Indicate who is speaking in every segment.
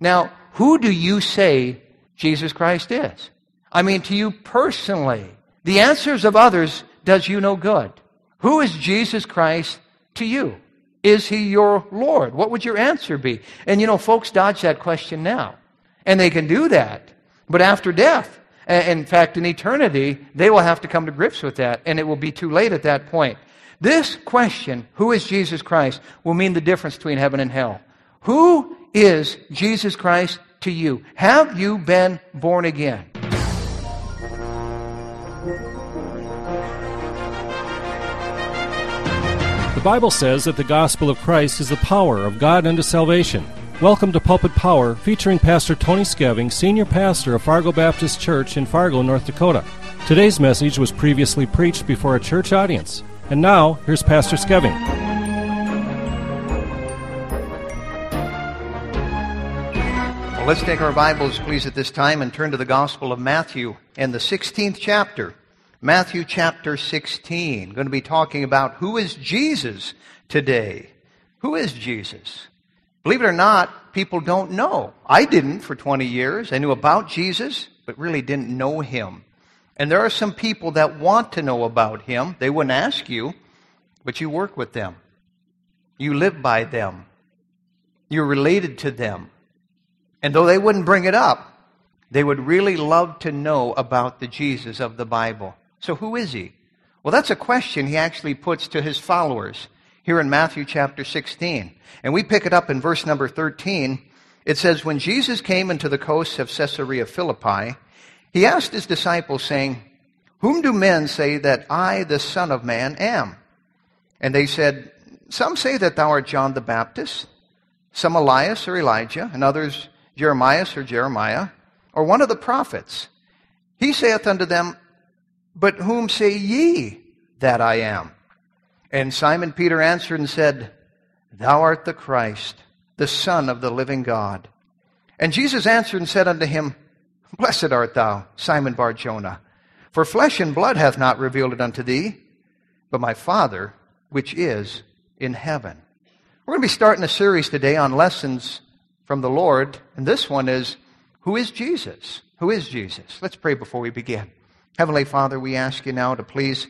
Speaker 1: Now, who do you say Jesus Christ is? I mean, to you personally. The answers of others does you no good. Who is Jesus Christ to you? Is he your Lord? What would your answer be? And you know, folks dodge that question now. And they can do that. But after death, in fact, in eternity, they will have to come to grips with that, and it will be too late at that point. This question, who is Jesus Christ, will mean the difference between heaven and hell. Who is Jesus Christ to you? Have you been born again?
Speaker 2: The Bible says that the gospel of Christ is the power of God unto salvation. Welcome to Pulpit Power, featuring Pastor Tony Skeving, Senior Pastor of Fargo Baptist Church in Fargo, North Dakota. Today's message was previously preached before a church audience. And now, here's Pastor Skeving.
Speaker 1: Well, let's take our Bibles, please, at this time and turn to the Gospel of Matthew and the 16th chapter. Matthew chapter 16. Going to be talking about who is Jesus today. Who is Jesus? Believe it or not, people don't know. I didn't for 20 years. I knew about Jesus, but really didn't know him. And there are some people that want to know about him. They wouldn't ask you, but you work with them. You live by them. You're related to them. And though they wouldn't bring it up, they would really love to know about the Jesus of the Bible. So who is he? Well, that's a question he actually puts to his followers here in Matthew chapter 16. And we pick it up in verse number 13. It says, When Jesus came into the coasts of Caesarea Philippi, he asked his disciples, saying, Whom do men say that I, the Son of Man, am? And they said, Some say that thou art John the Baptist, some Elias or Elijah, and others Jeremias or Jeremiah, or one of the prophets. He saith unto them, But whom say ye that I am? And Simon Peter answered and said, Thou art the Christ, the Son of the living God. And Jesus answered and said unto him, Blessed art thou, Simon Bar Jonah, for flesh and blood hath not revealed it unto thee, but my Father which is in heaven. We're going to be starting a series today on lessons from the Lord, and this one is Who is Jesus? Who is Jesus? Let's pray before we begin. Heavenly Father, we ask you now to please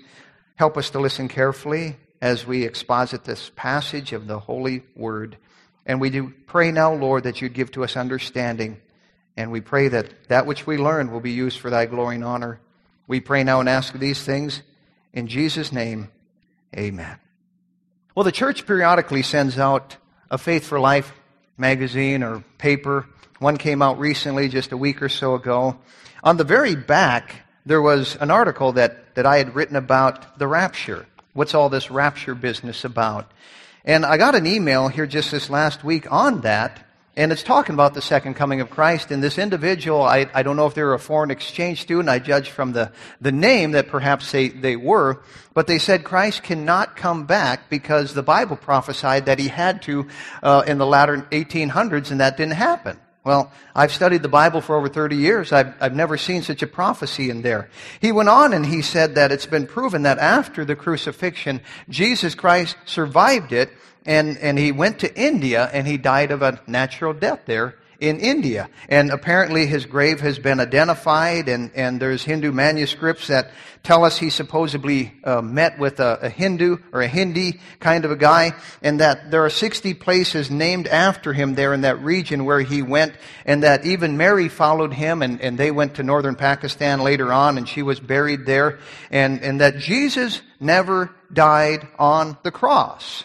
Speaker 1: help us to listen carefully as we exposit this passage of the Holy Word. And we do pray now, Lord, that you'd give to us understanding and we pray that that which we learn will be used for thy glory and honor. We pray now and ask these things in Jesus' name. Amen. Well, the church periodically sends out a Faith for Life magazine or paper. One came out recently, just a week or so ago. On the very back, there was an article that, that I had written about the rapture. What's all this rapture business about? And I got an email here just this last week on that. And it's talking about the second coming of Christ. And this individual, I, I don't know if they were a foreign exchange student. I judge from the, the name that perhaps they, they were. But they said Christ cannot come back because the Bible prophesied that he had to uh, in the latter 1800s, and that didn't happen. Well, I've studied the Bible for over 30 years. I've, I've never seen such a prophecy in there. He went on and he said that it's been proven that after the crucifixion, Jesus Christ survived it and, and he went to India and he died of a natural death there in India. And apparently his grave has been identified and, and there's Hindu manuscripts that tell us he supposedly uh, met with a, a, Hindu or a Hindi kind of a guy and that there are 60 places named after him there in that region where he went and that even Mary followed him and, and they went to northern Pakistan later on and she was buried there and, and that Jesus never died on the cross.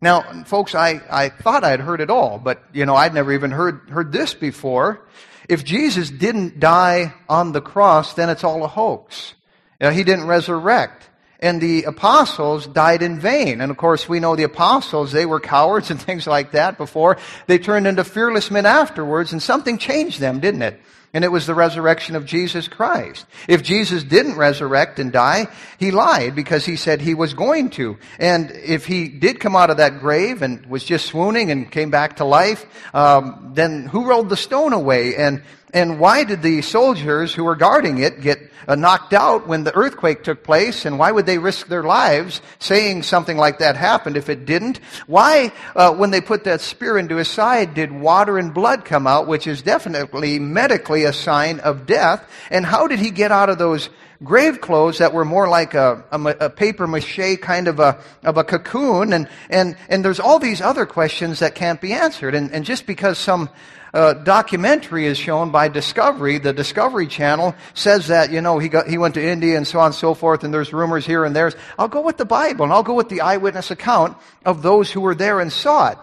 Speaker 1: Now, folks, I, I thought I'd heard it all, but, you know, I'd never even heard, heard this before. If Jesus didn't die on the cross, then it's all a hoax. You know, he didn't resurrect. And the apostles died in vain. And of course, we know the apostles, they were cowards and things like that before. They turned into fearless men afterwards, and something changed them, didn't it? And it was the resurrection of Jesus Christ. If Jesus didn't resurrect and die, he lied because he said he was going to. And if he did come out of that grave and was just swooning and came back to life, um, then who rolled the stone away? And and why did the soldiers who were guarding it get uh, knocked out when the earthquake took place? And why would they risk their lives saying something like that happened if it didn't? Why, uh, when they put that spear into his side, did water and blood come out, which is definitely medically a sign of death? And how did he get out of those grave clothes that were more like a, a, a, paper mache kind of a, of a cocoon. And, and, and there's all these other questions that can't be answered. And, and just because some uh, documentary is shown by Discovery. The Discovery Channel says that, you know, he, got, he went to India and so on and so forth, and there's rumors here and there. I'll go with the Bible, and I'll go with the eyewitness account of those who were there and saw it.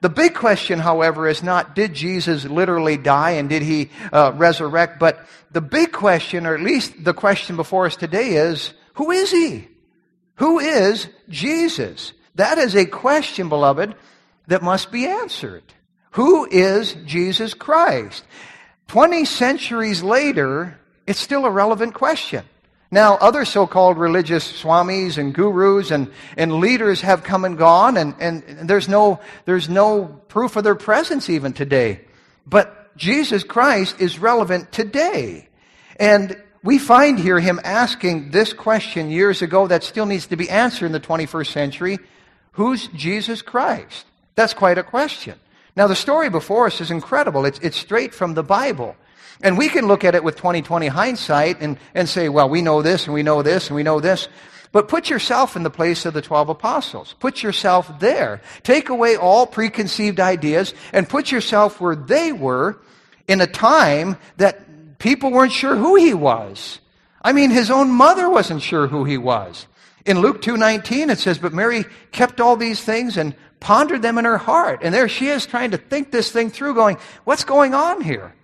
Speaker 1: The big question, however, is not did Jesus literally die and did he uh, resurrect, but the big question, or at least the question before us today is, who is he? Who is Jesus? That is a question, beloved, that must be answered. Who is Jesus Christ? 20 centuries later, it's still a relevant question. Now, other so-called religious swamis and gurus and, and leaders have come and gone, and, and there's, no, there's no proof of their presence even today. But Jesus Christ is relevant today. And we find here him asking this question years ago that still needs to be answered in the 21st century. Who's Jesus Christ? That's quite a question. Now, the story before us is incredible. It's, it's straight from the Bible. And we can look at it with 2020 hindsight and, and say, well, we know this and we know this and we know this. But put yourself in the place of the 12 apostles. Put yourself there. Take away all preconceived ideas and put yourself where they were in a time that people weren't sure who he was. I mean, his own mother wasn't sure who he was. In Luke 2:19 it says, "But Mary kept all these things and pondered them in her heart. And there she is trying to think this thing through, going, what's going on here?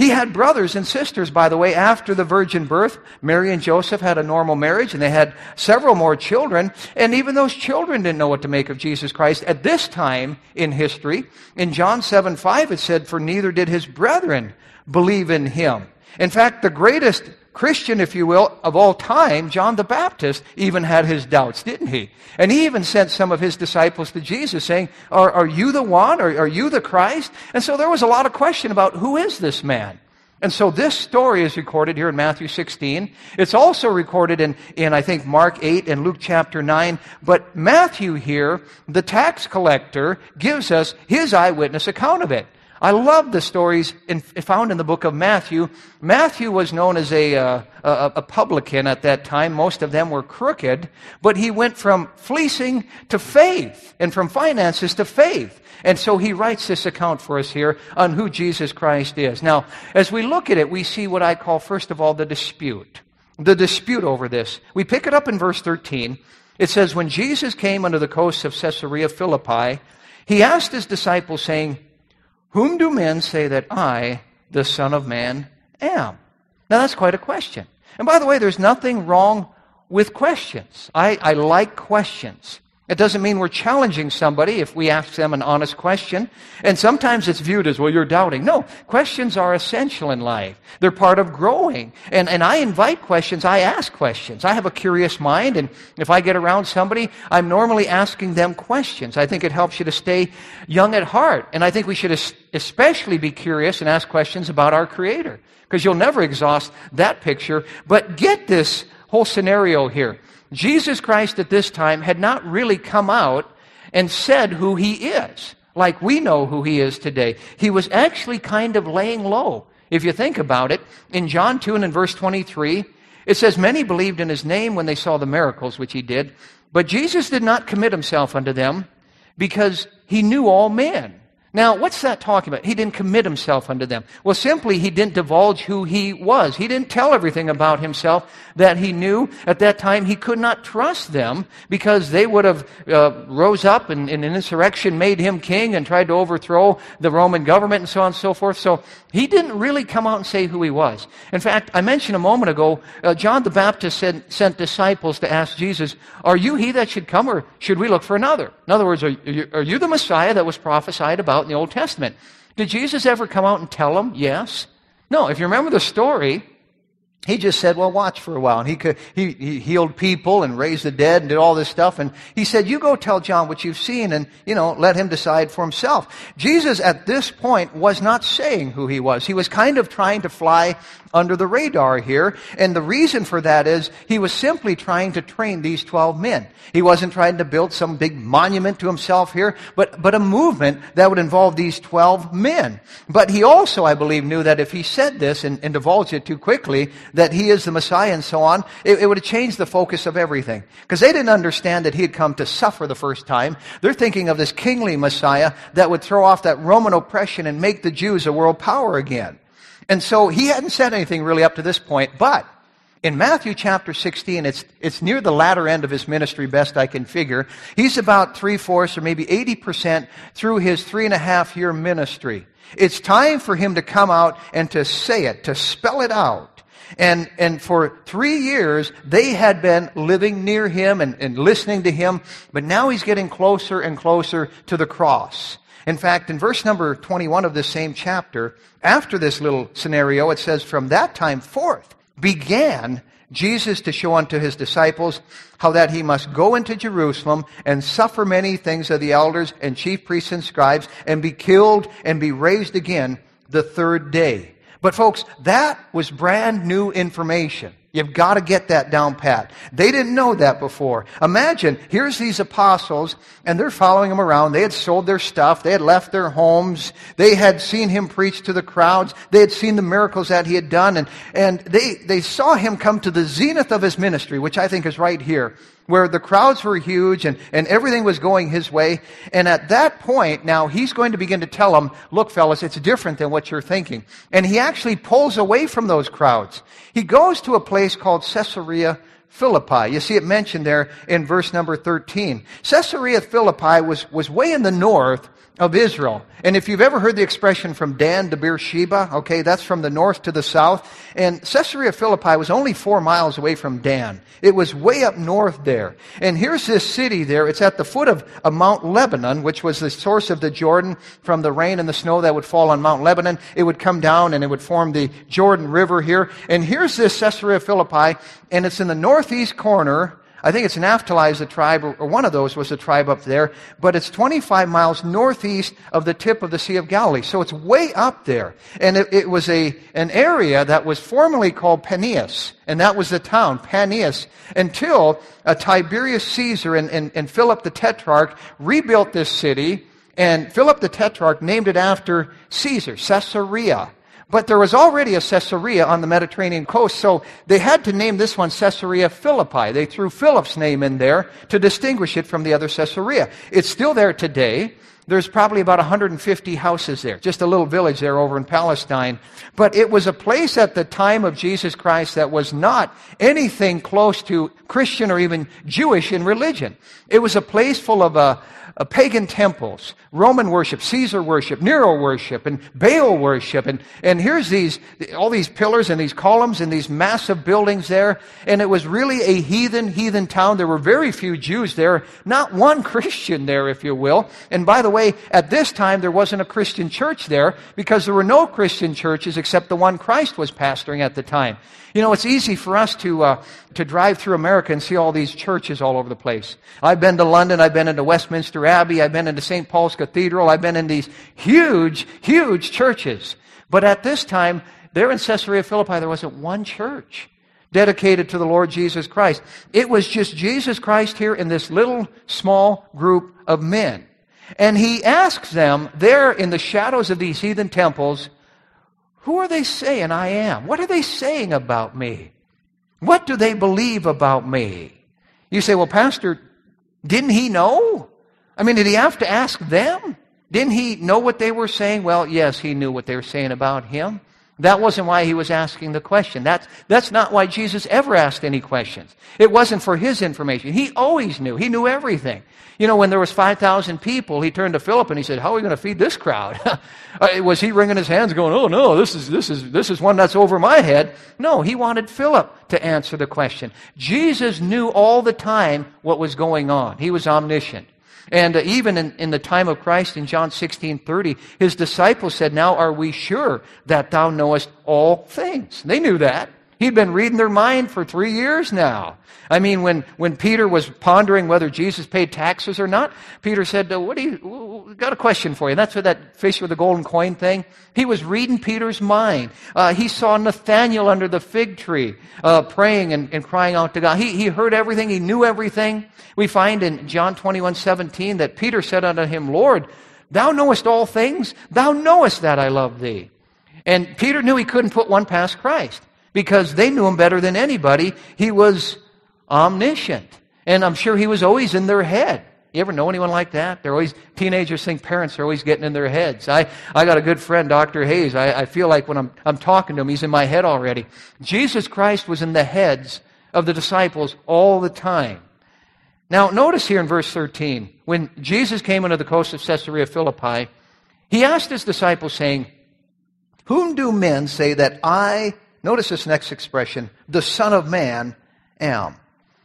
Speaker 1: He had brothers and sisters, by the way, after the virgin birth. Mary and Joseph had a normal marriage, and they had several more children. And even those children didn't know what to make of Jesus Christ at this time in history. In John 7 5, it said, For neither did his brethren believe in him. In fact, the greatest Christian, if you will, of all time, John the Baptist, even had his doubts, didn't he? And he even sent some of his disciples to Jesus saying, Are, are you the one? Are, are you the Christ? And so there was a lot of question about who is this man? And so this story is recorded here in Matthew 16. It's also recorded in, in, I think, Mark 8 and Luke chapter 9. But Matthew here, the tax collector, gives us his eyewitness account of it. I love the stories in, found in the book of Matthew. Matthew was known as a, uh, a, a, publican at that time. Most of them were crooked, but he went from fleecing to faith and from finances to faith. And so he writes this account for us here on who Jesus Christ is. Now, as we look at it, we see what I call, first of all, the dispute. The dispute over this. We pick it up in verse 13. It says, When Jesus came unto the coasts of Caesarea Philippi, he asked his disciples, saying, whom do men say that I, the Son of Man, am? Now that's quite a question. And by the way, there's nothing wrong with questions. I, I like questions. It doesn't mean we're challenging somebody if we ask them an honest question. And sometimes it's viewed as, well, you're doubting. No, questions are essential in life. They're part of growing. And, and I invite questions. I ask questions. I have a curious mind. And if I get around somebody, I'm normally asking them questions. I think it helps you to stay young at heart. And I think we should especially be curious and ask questions about our Creator. Because you'll never exhaust that picture. But get this whole scenario here. Jesus Christ at this time had not really come out and said who he is, like we know who he is today. He was actually kind of laying low. If you think about it, in John 2 and in verse 23, it says, Many believed in his name when they saw the miracles which he did, but Jesus did not commit himself unto them because he knew all men. Now, what's that talking about? He didn't commit himself unto them. Well, simply, he didn't divulge who he was. He didn't tell everything about himself that he knew. At that time, he could not trust them because they would have uh, rose up and in an insurrection made him king and tried to overthrow the Roman government and so on and so forth. So he didn't really come out and say who he was. In fact, I mentioned a moment ago, uh, John the Baptist sent, sent disciples to ask Jesus, are you he that should come or should we look for another? In other words, are you, are you the Messiah that was prophesied about in the Old Testament? Did Jesus ever come out and tell them? Yes. No, if you remember the story, he just said, well, watch for a while. And he, could, he, he healed people and raised the dead and did all this stuff. And he said, you go tell John what you've seen and, you know, let him decide for himself. Jesus at this point was not saying who he was. He was kind of trying to fly under the radar here. And the reason for that is he was simply trying to train these 12 men. He wasn't trying to build some big monument to himself here, but, but a movement that would involve these 12 men. But he also, I believe, knew that if he said this and, and divulged it too quickly, that he is the Messiah and so on, it, it would have changed the focus of everything. Because they didn't understand that he had come to suffer the first time. They're thinking of this kingly Messiah that would throw off that Roman oppression and make the Jews a world power again. And so he hadn't said anything really up to this point, but in Matthew chapter 16, it's, it's near the latter end of his ministry, best I can figure. He's about three fourths or maybe 80% through his three and a half year ministry. It's time for him to come out and to say it, to spell it out. And, and for three years, they had been living near him and, and listening to him, but now he's getting closer and closer to the cross. In fact, in verse number 21 of this same chapter, after this little scenario, it says, From that time forth began Jesus to show unto his disciples how that he must go into Jerusalem and suffer many things of the elders and chief priests and scribes and be killed and be raised again the third day. But folks, that was brand new information. You've got to get that down pat. They didn't know that before. Imagine, here's these apostles, and they're following him around. They had sold their stuff. They had left their homes. They had seen him preach to the crowds. They had seen the miracles that he had done, and, and they, they saw him come to the zenith of his ministry, which I think is right here where the crowds were huge and, and everything was going his way. And at that point, now he's going to begin to tell them, look, fellas, it's different than what you're thinking. And he actually pulls away from those crowds. He goes to a place called Caesarea Philippi. You see it mentioned there in verse number 13. Caesarea Philippi was, was way in the north of Israel. And if you've ever heard the expression from Dan to Beersheba, okay, that's from the north to the south. And Caesarea Philippi was only four miles away from Dan. It was way up north there. And here's this city there. It's at the foot of, of Mount Lebanon, which was the source of the Jordan from the rain and the snow that would fall on Mount Lebanon. It would come down and it would form the Jordan River here. And here's this Caesarea Philippi, and it's in the northeast corner I think it's Naphtali is the tribe, or one of those was the tribe up there, but it's 25 miles northeast of the tip of the Sea of Galilee. So it's way up there. And it, it was a, an area that was formerly called Panias, and that was the town, Panias, until uh, Tiberius Caesar and, and, and Philip the Tetrarch rebuilt this city, and Philip the Tetrarch named it after Caesar, Caesarea. But there was already a Caesarea on the Mediterranean coast, so they had to name this one Caesarea Philippi. They threw Philip's name in there to distinguish it from the other Caesarea. It's still there today. There's probably about 150 houses there, just a little village there over in Palestine. But it was a place at the time of Jesus Christ that was not anything close to Christian or even Jewish in religion. It was a place full of uh, uh, pagan temples, Roman worship, Caesar worship, Nero worship, and Baal worship. And, and here's these, all these pillars and these columns and these massive buildings there. And it was really a heathen, heathen town. There were very few Jews there, not one Christian there, if you will. And by the way, at this time, there wasn't a Christian church there because there were no Christian churches except the one Christ was pastoring at the time. You know, it's easy for us to, uh, to drive through America and see all these churches all over the place. I've been to London, I've been into Westminster Abbey, I've been into St. Paul's Cathedral, I've been in these huge, huge churches. But at this time, there in Caesarea Philippi, there wasn't one church dedicated to the Lord Jesus Christ. It was just Jesus Christ here in this little small group of men. And he asks them there in the shadows of these heathen temples, who are they saying I am? What are they saying about me? What do they believe about me? You say, well, Pastor, didn't he know? I mean, did he have to ask them? Didn't he know what they were saying? Well, yes, he knew what they were saying about him. That wasn't why he was asking the question. That's, that's not why Jesus ever asked any questions. It wasn't for his information. He always knew. He knew everything. You know, when there was 5,000 people, he turned to Philip and he said, how are we going to feed this crowd? Uh, was he wringing his hands going, oh no, this is, this is, this is one that's over my head? No, he wanted Philip to answer the question. Jesus knew all the time what was going on. He was omniscient. And uh, even in, in the time of Christ in John 16 30, his disciples said, Now are we sure that thou knowest all things? They knew that. He'd been reading their mind for three years now. I mean, when, when Peter was pondering whether Jesus paid taxes or not, Peter said, What do you, got a question for you. And That's what that fish with the golden coin thing. He was reading Peter's mind. Uh, he saw Nathanael under the fig tree, uh, praying and, and crying out to God. He, he heard everything. He knew everything. We find in John 21, 17 that Peter said unto him, Lord, thou knowest all things. Thou knowest that I love thee. And Peter knew he couldn't put one past Christ because they knew him better than anybody. He was omniscient. And I'm sure he was always in their head. You ever know anyone like that? They're always, teenagers think parents are always getting in their heads. I, I got a good friend, Dr. Hayes. I, I feel like when I'm, I'm talking to him, he's in my head already. Jesus Christ was in the heads of the disciples all the time. Now, notice here in verse 13, when Jesus came into the coast of Caesarea Philippi, he asked his disciples, saying, Whom do men say that I Notice this next expression, the Son of Man am.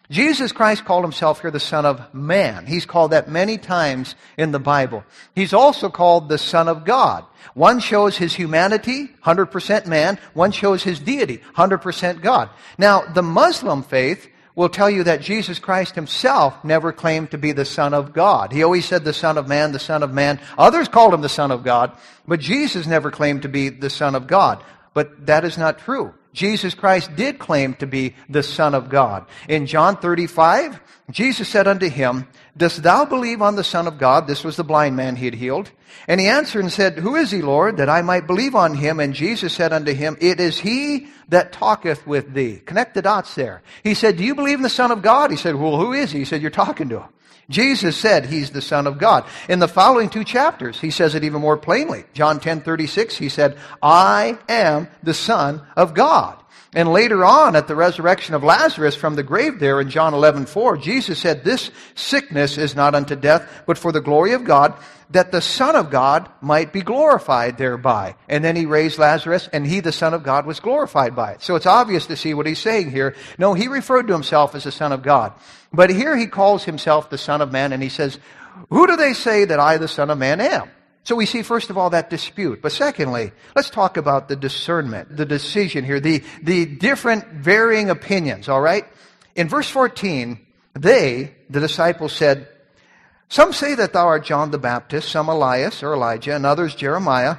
Speaker 1: Jesus Christ called himself here the Son of Man. He's called that many times in the Bible. He's also called the Son of God. One shows his humanity, 100% man. One shows his deity, 100% God. Now, the Muslim faith will tell you that Jesus Christ himself never claimed to be the Son of God. He always said the Son of Man, the Son of Man. Others called him the Son of God, but Jesus never claimed to be the Son of God. But that is not true. Jesus Christ did claim to be the Son of God. In John 35, Jesus said unto him, Dost thou believe on the Son of God? This was the blind man he had healed. And he answered and said, Who is he, Lord, that I might believe on him? And Jesus said unto him, It is he that talketh with thee. Connect the dots there. He said, Do you believe in the Son of God? He said, Well, who is he? He said, You're talking to him. Jesus said he's the Son of God. In the following two chapters, he says it even more plainly. John 10 36, he said, I am the Son of God. And later on, at the resurrection of Lazarus from the grave there in John 11 4, Jesus said, This sickness is not unto death, but for the glory of God, that the Son of God might be glorified thereby. And then he raised Lazarus, and he, the Son of God, was glorified by it. So it's obvious to see what he's saying here. No, he referred to himself as the Son of God. But here he calls himself the Son of Man, and he says, Who do they say that I, the Son of Man, am? So we see, first of all, that dispute. But secondly, let's talk about the discernment, the decision here, the, the different varying opinions, all right? In verse 14, they, the disciples, said, some say that thou art John the Baptist, some Elias or Elijah, and others Jeremiah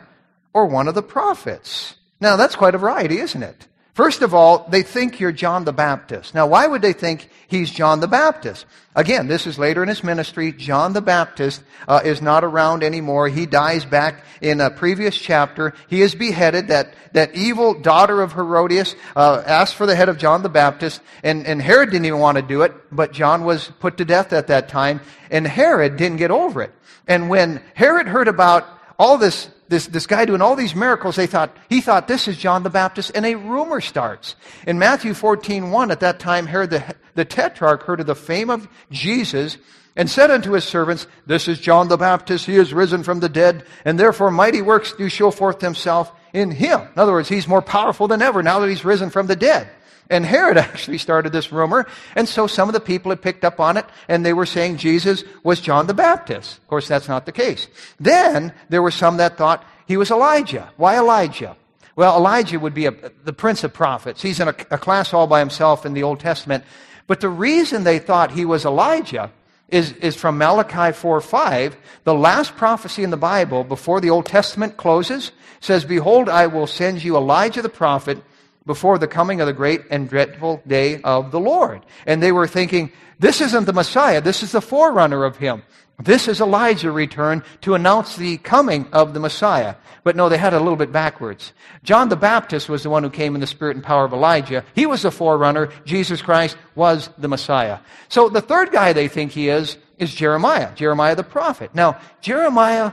Speaker 1: or one of the prophets. Now, that's quite a variety, isn't it? First of all, they think you're John the Baptist. Now, why would they think he's John the Baptist? Again, this is later in his ministry. John the Baptist uh, is not around anymore. He dies back in a previous chapter. He is beheaded. That, that evil daughter of Herodias uh, asked for the head of John the Baptist, and, and Herod didn't even want to do it, but John was put to death at that time, and Herod didn't get over it. And when Herod heard about all this this, this guy doing all these miracles, they thought, he thought this is John the Baptist, and a rumor starts. In Matthew 14, 1, at that time, Herod the, the Tetrarch heard of the fame of Jesus and said unto his servants, This is John the Baptist, he is risen from the dead, and therefore mighty works do show forth himself in him. In other words, he's more powerful than ever now that he's risen from the dead. And Herod actually started this rumor, and so some of the people had picked up on it, and they were saying Jesus was John the Baptist. Of course, that's not the case. Then there were some that thought he was Elijah. Why Elijah? Well, Elijah would be a, the prince of prophets. He's in a, a class all by himself in the Old Testament. But the reason they thought he was Elijah is, is from Malachi 4 5. The last prophecy in the Bible before the Old Testament closes says, Behold, I will send you Elijah the prophet before the coming of the great and dreadful day of the Lord. And they were thinking, this isn't the Messiah, this is the forerunner of him. This is Elijah returned to announce the coming of the Messiah. But no, they had it a little bit backwards. John the Baptist was the one who came in the spirit and power of Elijah. He was the forerunner. Jesus Christ was the Messiah. So the third guy they think he is, is Jeremiah, Jeremiah the prophet. Now, Jeremiah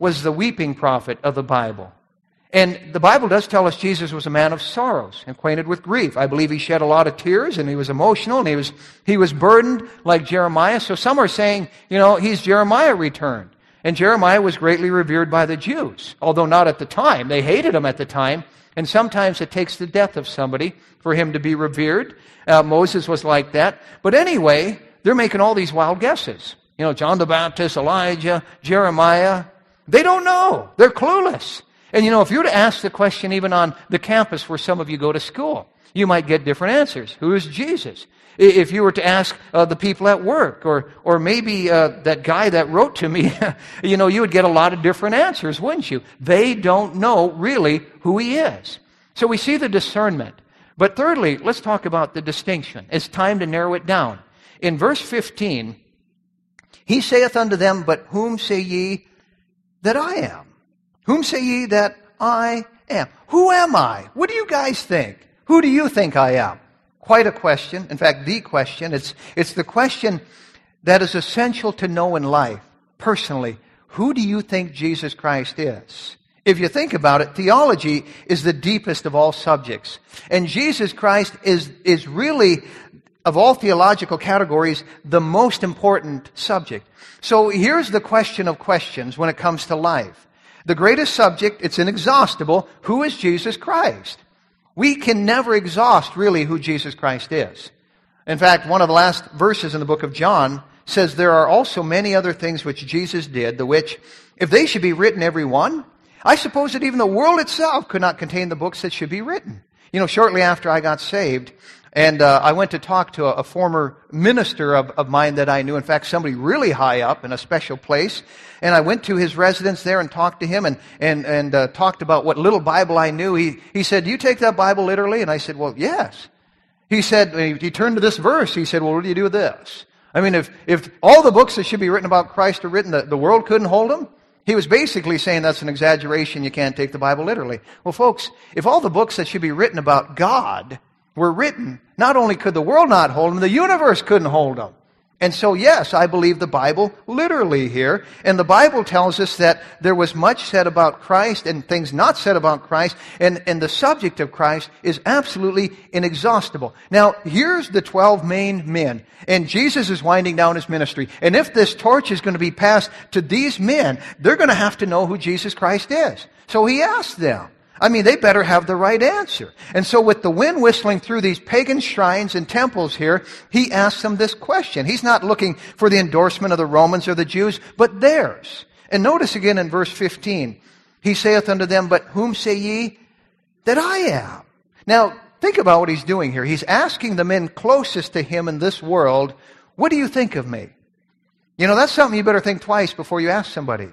Speaker 1: was the weeping prophet of the Bible. And the Bible does tell us Jesus was a man of sorrows, acquainted with grief. I believe he shed a lot of tears and he was emotional and he was, he was burdened like Jeremiah. So some are saying, you know, he's Jeremiah returned. And Jeremiah was greatly revered by the Jews, although not at the time. They hated him at the time. And sometimes it takes the death of somebody for him to be revered. Uh, Moses was like that. But anyway, they're making all these wild guesses. You know, John the Baptist, Elijah, Jeremiah. They don't know. They're clueless. And you know, if you were to ask the question even on the campus where some of you go to school, you might get different answers. Who is Jesus? If you were to ask uh, the people at work, or, or maybe uh, that guy that wrote to me, you know, you would get a lot of different answers, wouldn't you? They don't know really who he is. So we see the discernment. But thirdly, let's talk about the distinction. It's time to narrow it down. In verse 15, he saith unto them, But whom say ye that I am? Whom say ye that I am? Who am I? What do you guys think? Who do you think I am? Quite a question. In fact, the question. It's, it's the question that is essential to know in life, personally. Who do you think Jesus Christ is? If you think about it, theology is the deepest of all subjects. And Jesus Christ is, is really, of all theological categories, the most important subject. So here's the question of questions when it comes to life. The greatest subject, it's inexhaustible. Who is Jesus Christ? We can never exhaust really who Jesus Christ is. In fact, one of the last verses in the book of John says there are also many other things which Jesus did, the which, if they should be written every one, I suppose that even the world itself could not contain the books that should be written. You know, shortly after I got saved, and uh, I went to talk to a, a former minister of, of mine that I knew. In fact, somebody really high up in a special place. And I went to his residence there and talked to him and, and, and uh, talked about what little Bible I knew. He, he said, Do you take that Bible literally? And I said, Well, yes. He said, he turned to this verse. He said, Well, what do you do with this? I mean, if, if all the books that should be written about Christ are written, the, the world couldn't hold them? He was basically saying that's an exaggeration. You can't take the Bible literally. Well, folks, if all the books that should be written about God were written, not only could the world not hold them, the universe couldn't hold them. And so, yes, I believe the Bible literally here. And the Bible tells us that there was much said about Christ and things not said about Christ. And, and the subject of Christ is absolutely inexhaustible. Now, here's the 12 main men. And Jesus is winding down his ministry. And if this torch is going to be passed to these men, they're going to have to know who Jesus Christ is. So he asked them. I mean, they better have the right answer. And so with the wind whistling through these pagan shrines and temples here, he asks them this question. He's not looking for the endorsement of the Romans or the Jews, but theirs. And notice again in verse 15, he saith unto them, But whom say ye that I am? Now, think about what he's doing here. He's asking the men closest to him in this world, What do you think of me? You know, that's something you better think twice before you ask somebody.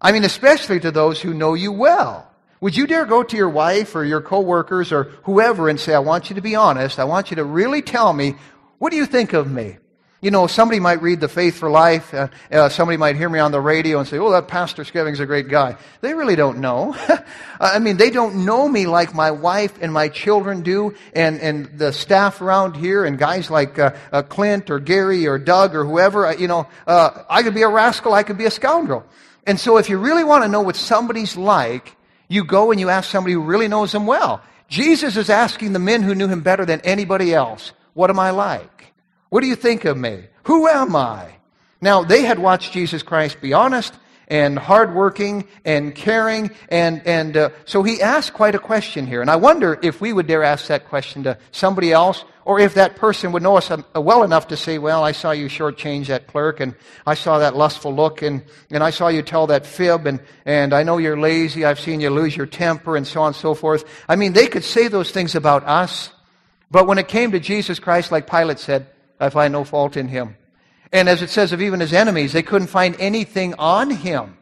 Speaker 1: I mean, especially to those who know you well. Would you dare go to your wife or your coworkers or whoever and say, I want you to be honest. I want you to really tell me, what do you think of me? You know, somebody might read The Faith for Life. Uh, uh, somebody might hear me on the radio and say, oh, that Pastor Skeving's a great guy. They really don't know. I mean, they don't know me like my wife and my children do, and, and the staff around here, and guys like uh, uh Clint or Gary or Doug or whoever. You know, uh, I could be a rascal, I could be a scoundrel. And so if you really want to know what somebody's like, you go and you ask somebody who really knows him well. Jesus is asking the men who knew him better than anybody else, What am I like? What do you think of me? Who am I? Now, they had watched Jesus Christ be honest and hardworking and caring, and, and uh, so he asked quite a question here. And I wonder if we would dare ask that question to somebody else or if that person would know us um, well enough to say, well, I saw you shortchange that clerk, and I saw that lustful look, and, and I saw you tell that fib, and, and I know you're lazy, I've seen you lose your temper, and so on and so forth. I mean, they could say those things about us, but when it came to Jesus Christ, like Pilate said, I find no fault in him. And as it says of even his enemies, they couldn't find anything on him.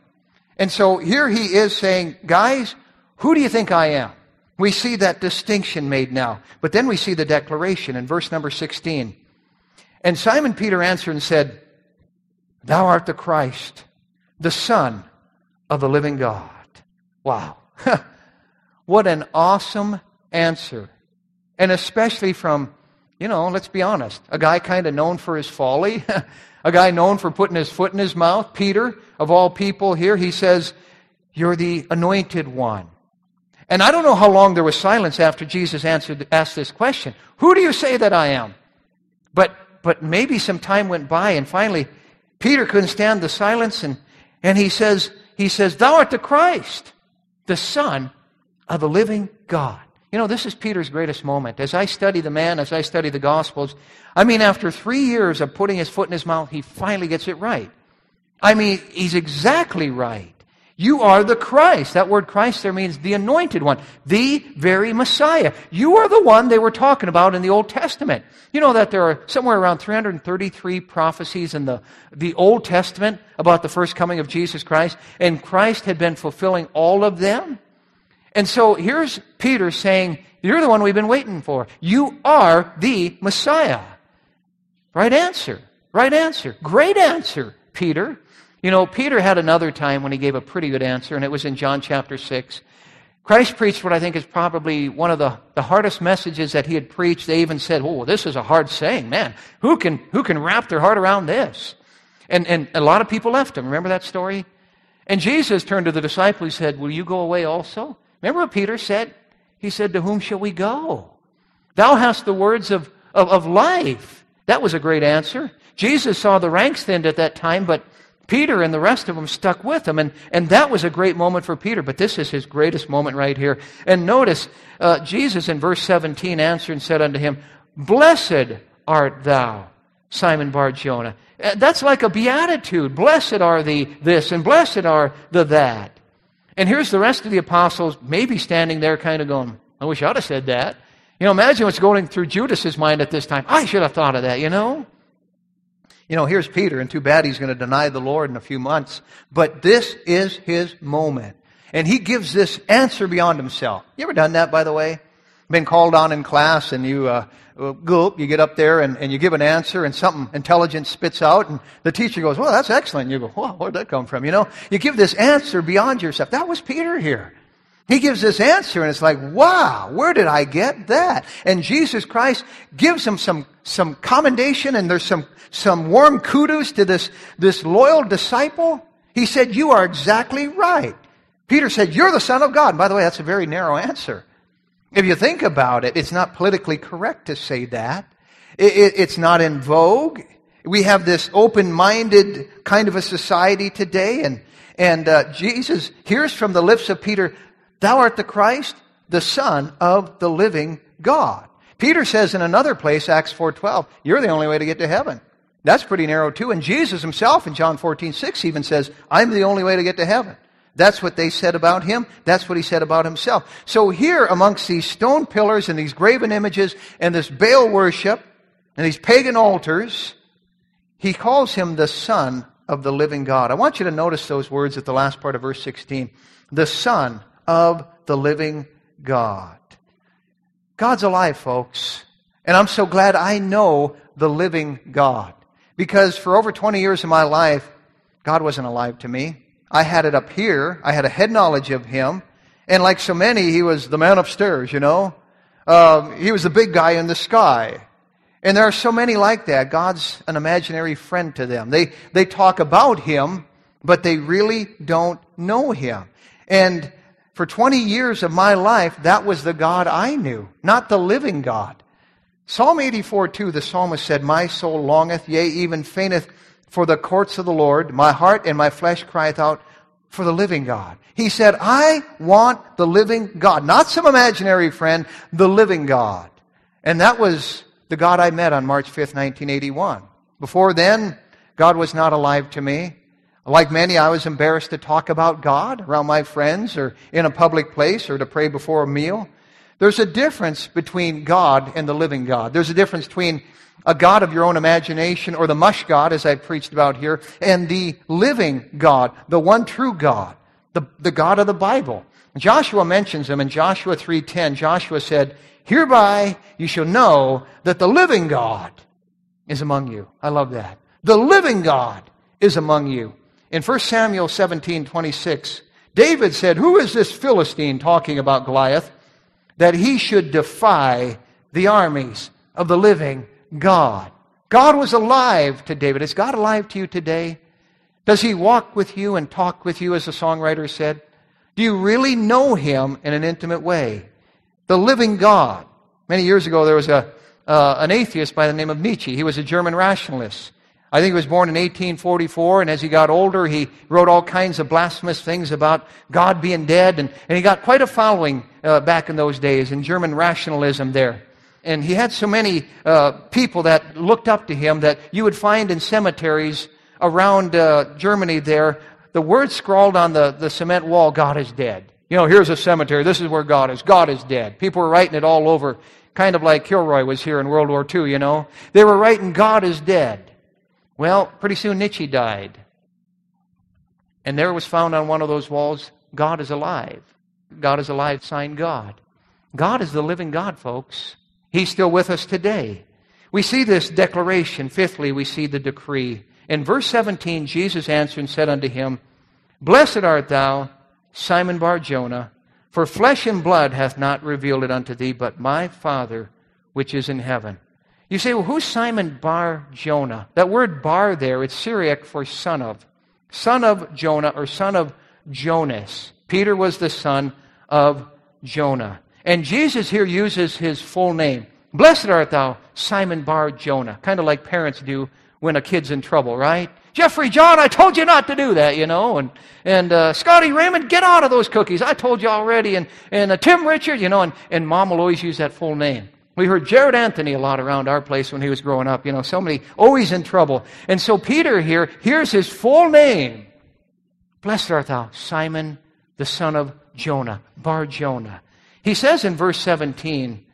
Speaker 1: And so here he is saying, guys, who do you think I am? We see that distinction made now. But then we see the declaration in verse number 16. And Simon Peter answered and said, Thou art the Christ, the Son of the living God. Wow. what an awesome answer. And especially from, you know, let's be honest, a guy kind of known for his folly, a guy known for putting his foot in his mouth, Peter, of all people here, he says, You're the anointed one. And I don't know how long there was silence after Jesus answered, asked this question. Who do you say that I am? But, but maybe some time went by and finally Peter couldn't stand the silence and, and he says, he says, thou art the Christ, the son of the living God. You know, this is Peter's greatest moment. As I study the man, as I study the Gospels, I mean, after three years of putting his foot in his mouth, he finally gets it right.
Speaker 3: I mean, he's exactly right. You are the Christ. That word Christ there means the anointed one, the very Messiah. You are the one they were talking about in the Old Testament. You know that there are somewhere around 333 prophecies in the, the Old Testament about the first coming of Jesus Christ, and Christ had been fulfilling all of them. And so here's Peter saying, You're the one we've been waiting for. You are the Messiah. Right answer. Right answer. Great answer, Peter. You know, Peter had another time when he gave a pretty good answer, and it was in John chapter 6. Christ preached what I think is probably one of the, the hardest messages that he had preached. They even said, Oh, this is a hard saying. Man, who can, who can wrap their heart around this? And, and a lot of people left him. Remember that story? And Jesus turned to the disciples and said, Will you go away also? Remember what Peter said? He said, To whom shall we go? Thou hast the words of, of, of life. That was a great answer. Jesus saw the ranks thinned at that time, but Peter and the rest of them stuck with him, and, and that was a great moment for Peter. But this is his greatest moment right here. And notice, uh, Jesus in verse 17 answered and said unto him, Blessed art thou, Simon Bar Jonah. Uh, that's like a beatitude. Blessed are the this, and blessed are the that. And here's the rest of the apostles, maybe standing there kind of going, I wish I'd have said that. You know, imagine what's going through Judas's mind at this time. I should have thought of that, you know?
Speaker 1: You know, here's Peter, and too bad he's going to deny the Lord in a few months. But this is his moment. And he gives this answer beyond himself. You ever done that, by the way? Been called on in class, and you uh, go, you get up there and, and you give an answer, and something intelligent spits out, and the teacher goes, Well, that's excellent. And you go, Well, where'd that come from? You know, you give this answer beyond yourself. That was Peter here. He gives this answer and it's like, wow, where did I get that? And Jesus Christ gives him some, some commendation and there's some, some warm kudos to this, this loyal disciple. He said, you are exactly right. Peter said, you're the son of God. And by the way, that's a very narrow answer. If you think about it, it's not politically correct to say that. It, it, it's not in vogue. We have this open-minded kind of a society today and, and uh, Jesus hears from the lips of Peter, Thou art the Christ, the Son of the living God. Peter says in another place, Acts 4.12, you're the only way to get to heaven. That's pretty narrow too. And Jesus himself in John 14, 6 even says, I'm the only way to get to heaven. That's what they said about him. That's what he said about himself. So here amongst these stone pillars and these graven images and this Baal worship and these pagan altars, he calls him the Son of the living God. I want you to notice those words at the last part of verse 16. The Son of the living God. God's alive, folks. And I'm so glad I know the living God. Because for over 20 years of my life, God wasn't alive to me. I had it up here. I had a head knowledge of Him. And like so many, He was the man upstairs, you know? Um, he was the big guy in the sky. And there are so many like that. God's an imaginary friend to them. They, they talk about Him, but they really don't know Him. And for 20 years of my life, that was the God I knew, not the living God. Psalm 84 2, the psalmist said, My soul longeth, yea, even fainteth for the courts of the Lord. My heart and my flesh crieth out for the living God. He said, I want the living God, not some imaginary friend, the living God. And that was the God I met on March 5th, 1981. Before then, God was not alive to me. Like many, I was embarrassed to talk about God around my friends or in a public place or to pray before a meal. There's a difference between God and the living God. There's a difference between a God of your own imagination or the mush God, as I preached about here, and the living God, the one true God, the, the God of the Bible. Joshua mentions him in Joshua 3.10. Joshua said, Hereby you shall know that the living God is among you. I love that. The living God is among you. In 1 Samuel 17 26, David said, Who is this Philistine talking about Goliath that he should defy the armies of the living God? God was alive to David. Is God alive to you today? Does he walk with you and talk with you, as the songwriter said? Do you really know him in an intimate way? The living God. Many years ago, there was a, uh, an atheist by the name of Nietzsche. He was a German rationalist. I think he was born in 1844, and as he got older, he wrote all kinds of blasphemous things about God being dead, and, and he got quite a following uh, back in those days in German rationalism there. And he had so many uh, people that looked up to him that you would find in cemeteries around uh, Germany there, the word scrawled on the, the cement wall, God is dead. You know, here's a cemetery. This is where God is. God is dead. People were writing it all over, kind of like Kilroy was here in World War II, you know. They were writing, God is dead. Well, pretty soon Nietzsche died. And there was found on one of those walls, God is alive. God is alive, signed God. God is the living God, folks. He's still with us today. We see this declaration. Fifthly, we see the decree. In verse 17, Jesus answered and said unto him, Blessed art thou, Simon Bar Jonah, for flesh and blood hath not revealed it unto thee, but my Father which is in heaven. You say, well, who's Simon Bar Jonah? That word bar there, it's Syriac for son of. Son of Jonah or son of Jonas. Peter was the son of Jonah. And Jesus here uses his full name. Blessed art thou, Simon Bar Jonah. Kind of like parents do when a kid's in trouble, right? Jeffrey John, I told you not to do that, you know. And, and uh, Scotty Raymond, get out of those cookies. I told you already. And, and uh, Tim Richard, you know, and, and mom will always use that full name. We heard Jared Anthony a lot around our place when he was growing up. You know, so many, always in trouble. And so Peter here, here's his full name. Blessed art thou, Simon, the son of Jonah, Bar Jonah. He says in verse 17,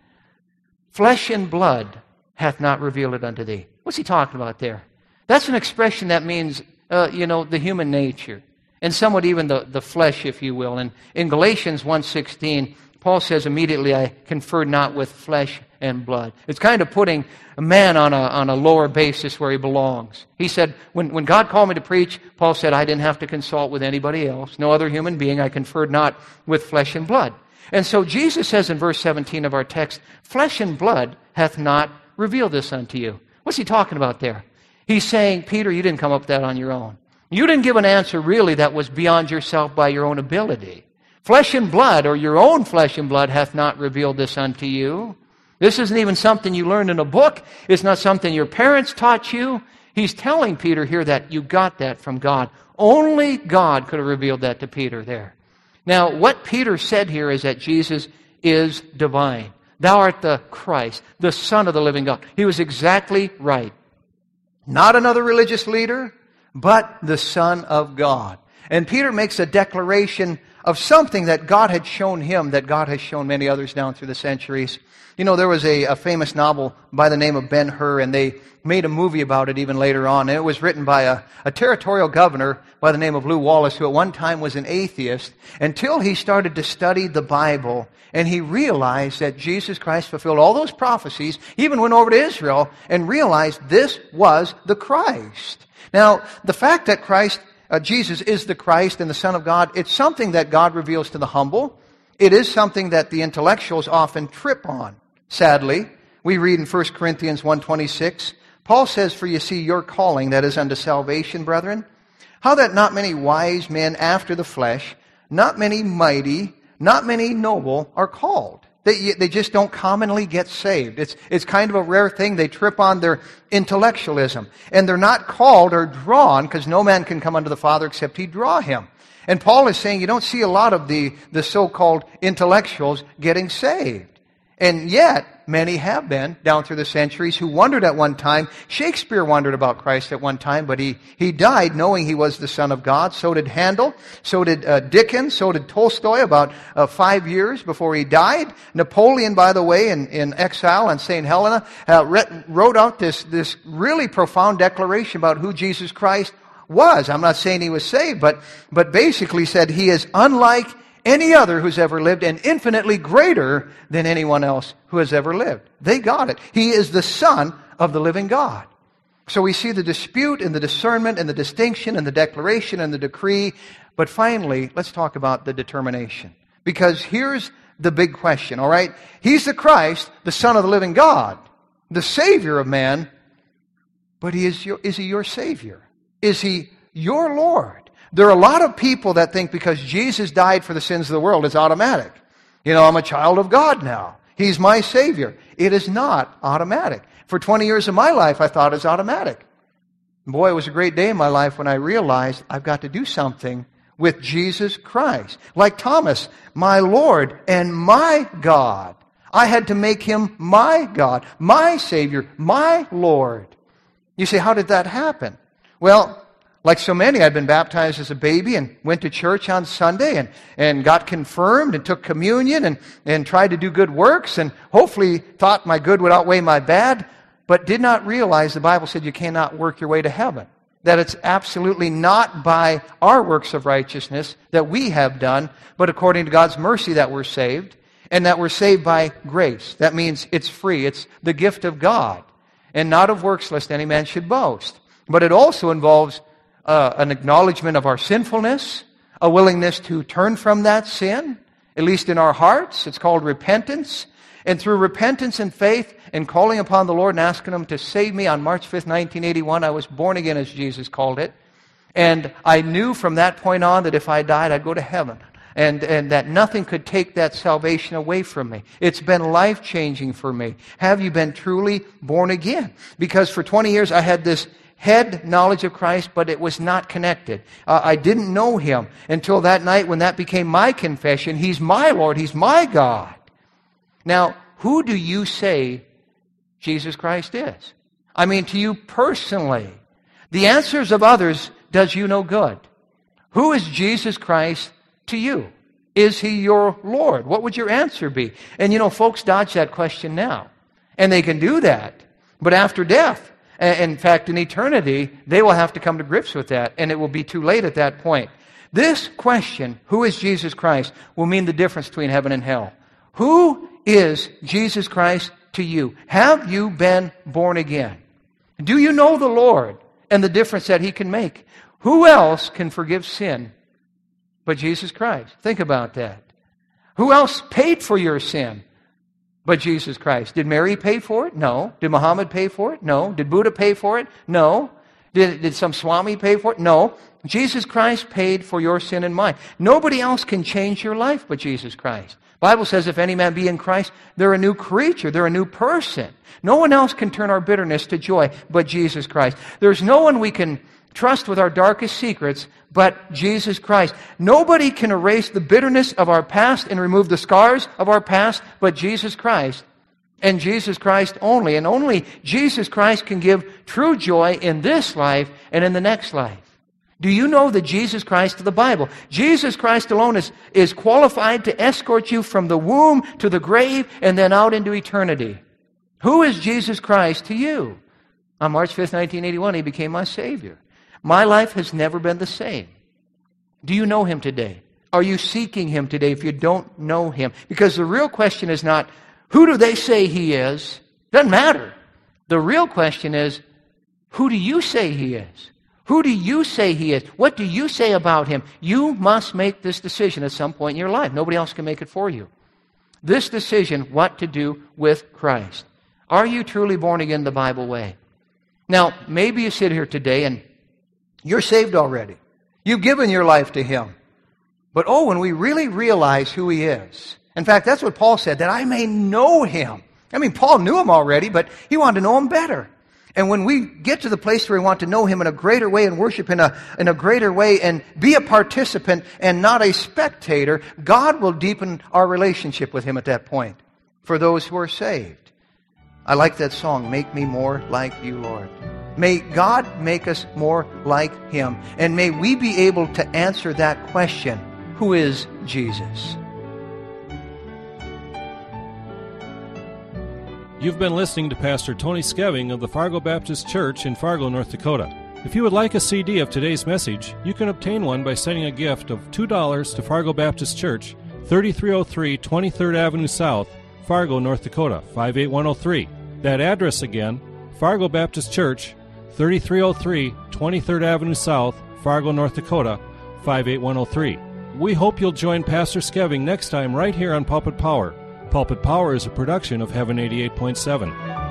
Speaker 1: Flesh and blood hath not revealed it unto thee. What's he talking about there? That's an expression that means, uh, you know, the human nature, and somewhat even the, the flesh, if you will. And in Galatians 1.16, Paul says immediately, I conferred not with flesh and blood. It's kind of putting a man on a, on a lower basis where he belongs. He said, when, when God called me to preach, Paul said, I didn't have to consult with anybody else, no other human being. I conferred not with flesh and blood. And so Jesus says in verse 17 of our text, Flesh and blood hath not revealed this unto you. What's he talking about there? He's saying, Peter, you didn't come up with that on your own. You didn't give an answer really that was beyond yourself by your own ability. Flesh and blood, or your own flesh and blood, hath not revealed this unto you. This isn't even something you learned in a book. It's not something your parents taught you. He's telling Peter here that you got that from God. Only God could have revealed that to Peter there. Now, what Peter said here is that Jesus is divine. Thou art the Christ, the Son of the living God. He was exactly right. Not another religious leader, but the Son of God. And Peter makes a declaration of something that God had shown him, that God has shown many others down through the centuries. You know, there was a, a famous novel by the name of Ben Hur, and they made a movie about it even later on. And it was written by a, a territorial governor by the name of Lew Wallace, who at one time was an atheist, until he started to study the Bible, and he realized that Jesus Christ fulfilled all those prophecies, he even went over to Israel, and realized this was the Christ. Now, the fact that Christ uh, Jesus is the Christ and the Son of God, it's something that God reveals to the humble. It is something that the intellectuals often trip on. Sadly, we read in 1 Corinthians 1.26, Paul says, For you see your calling, that is unto salvation, brethren, how that not many wise men after the flesh, not many mighty, not many noble are called. They, they just don't commonly get saved. It's, it's kind of a rare thing. They trip on their intellectualism. And they're not called or drawn because no man can come unto the Father except he draw him. And Paul is saying you don't see a lot of the, the so-called intellectuals getting saved. And yet, many have been down through the centuries who wondered at one time. Shakespeare wondered about Christ at one time, but he, he died knowing he was the Son of God. So did Handel. So did uh, Dickens. So did Tolstoy about uh, five years before he died. Napoleon, by the way, in, in exile on St. Helena, uh, wrote out this, this really profound declaration about who Jesus Christ was. I'm not saying he was saved, but, but basically said he is unlike any other who's ever lived and infinitely greater than anyone else who has ever lived. They got it. He is the Son of the living God. So we see the dispute and the discernment and the distinction and the declaration and the decree. But finally, let's talk about the determination. Because here's the big question, all right? He's the Christ, the Son of the living God, the Savior of man. But he is, your, is he your Savior? Is he your Lord? There are a lot of people that think because Jesus died for the sins of the world, it's automatic. You know, I'm a child of God now. He's my Savior. It is not automatic. For 20 years of my life, I thought it was automatic. Boy, it was a great day in my life when I realized I've got to do something with Jesus Christ. Like Thomas, my Lord and my God. I had to make him my God, my Savior, my Lord. You say, how did that happen? Well, Like so many, I'd been baptized as a baby and went to church on Sunday and, and got confirmed and took communion and, and tried to do good works and hopefully thought my good would outweigh my bad, but did not realize the Bible said you cannot work your way to heaven. That it's absolutely not by our works of righteousness that we have done, but according to God's mercy that we're saved, and that we're saved by grace. That means it's free. It's the gift of God, and not of works, lest any man should boast. But it also involves uh, an acknowledgement of our sinfulness, a willingness to turn from that sin, at least in our hearts. It's called repentance. And through repentance and faith and calling upon the Lord and asking Him to save me on March 5th, 1981, I was born again, as Jesus called it. And I knew from that point on that if I died, I'd go to heaven. And, and that nothing could take that salvation away from me. It's been life changing for me. Have you been truly born again? Because for 20 years I had this head knowledge of Christ, but it was not connected. Uh, I didn't know him until that night when that became my confession. He's my Lord. He's my God. Now, who do you say Jesus Christ is? I mean, to you personally. The answers of others does you no good. Who is Jesus Christ to you? Is he your Lord? What would your answer be? And you know, folks dodge that question now. And they can do that. But after death, in fact, in eternity, they will have to come to grips with that, and it will be too late at that point. This question, who is Jesus Christ, will mean the difference between heaven and hell. Who is Jesus Christ to you? Have you been born again? Do you know the Lord and the difference that He can make? Who else can forgive sin but Jesus Christ? Think about that. Who else paid for your sin but Jesus Christ. Did Mary pay for it? No. Did Muhammad pay for it? No. Did Buddha pay for it? No. Did, did some Swami pay for it? No. Jesus Christ paid for your sin and mine. Nobody else can change your life but Jesus Christ. Bible says if any man be in Christ, they're a new creature. They're a new person. No one else can turn our bitterness to joy but Jesus Christ. There's no one we can trust with our darkest secrets but Jesus Christ. Nobody can erase the bitterness of our past and remove the scars of our past but Jesus Christ. And Jesus Christ only. And only Jesus Christ can give true joy in this life and in the next life. Do you know the Jesus Christ of the Bible? Jesus Christ alone is, is qualified to escort you from the womb to the grave and then out into eternity. Who is Jesus Christ to you? On March 5th, 1981, he became my Savior. My life has never been the same. Do you know him today? Are you seeking him today if you don't know him? Because the real question is not, who do they say he is? Doesn't matter. The real question is, who do you say he is? Who do you say he is? What do you say about him? You must make this decision at some point in your life. Nobody else can make it for you. This decision, what to do with Christ. Are you truly born again the Bible way? Now, maybe you sit here today and you're saved already. You've given your life to Him. But oh, when we really realize who He is. In fact, that's what Paul said, that I may know Him. I mean, Paul knew Him already, but he wanted to know Him better. And when we get to the place where we want to know Him in a greater way and worship in a, in a greater way and be a participant and not a spectator, God will deepen our relationship with Him at that point for those who are saved. I like that song, Make Me More Like You, Lord. May God make us more like Him. And may we be able to answer that question Who is Jesus?
Speaker 2: You've been listening to Pastor Tony Skeving of the Fargo Baptist Church in Fargo, North Dakota. If you would like a CD of today's message, you can obtain one by sending a gift of $2 to Fargo Baptist Church, 3303 23rd Avenue South, Fargo, North Dakota, 58103. That address again, Fargo Baptist Church, 3303 23rd Avenue South, Fargo, North Dakota, 58103. We hope you'll join Pastor Skeving next time right here on Pulpit Power. Pulpit Power is a production of Heaven 88.7.